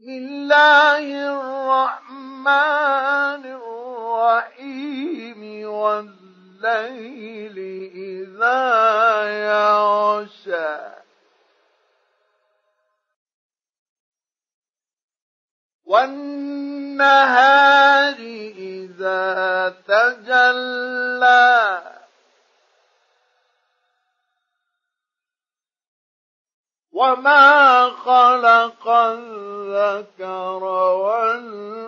بسم الله الرحمن الرحيم والليل إذا يغشى. والنهار إذا تجلى. وما خلق الذكر والأنثى.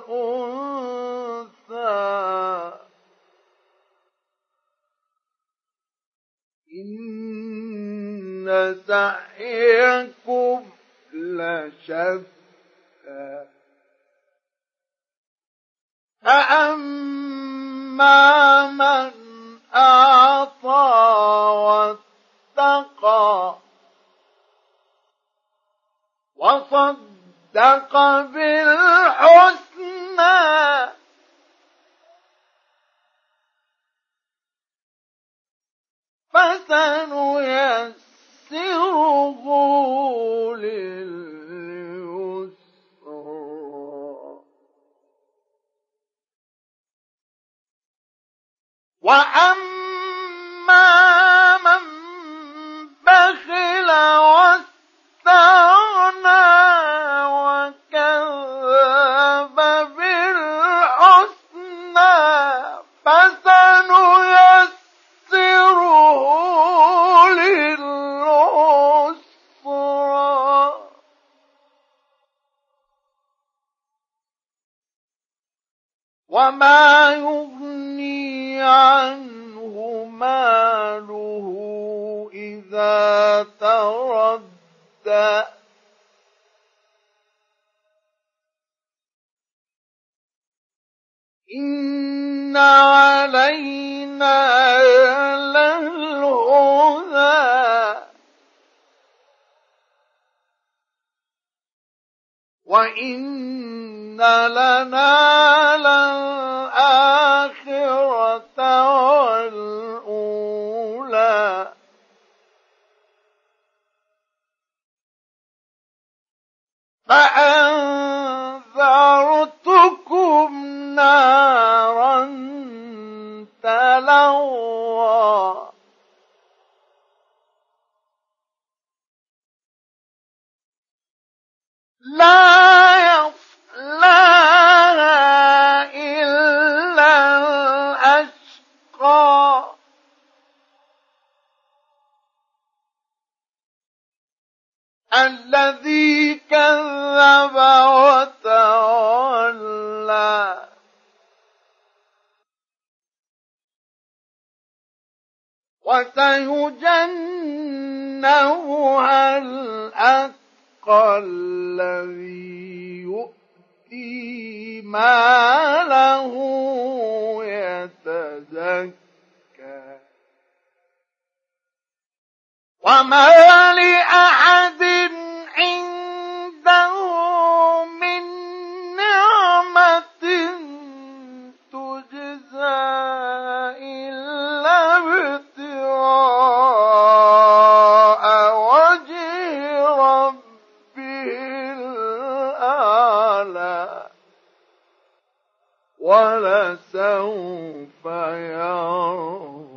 إن سعيكم لشتى. فأما من وصدق بالحسنى. فسنيسره لليسرى. وما يغني عنه ماله إذا تردى. إن علينا للهدى. وإن لنا للآخرة والأولى. فأنذرتكم نارا تلوى. لا الذي كذب وتولى. وسيجنبها الأتقى الذي يؤتي ماله يتزكى وما لأحد الأعلى ولسوف يرضى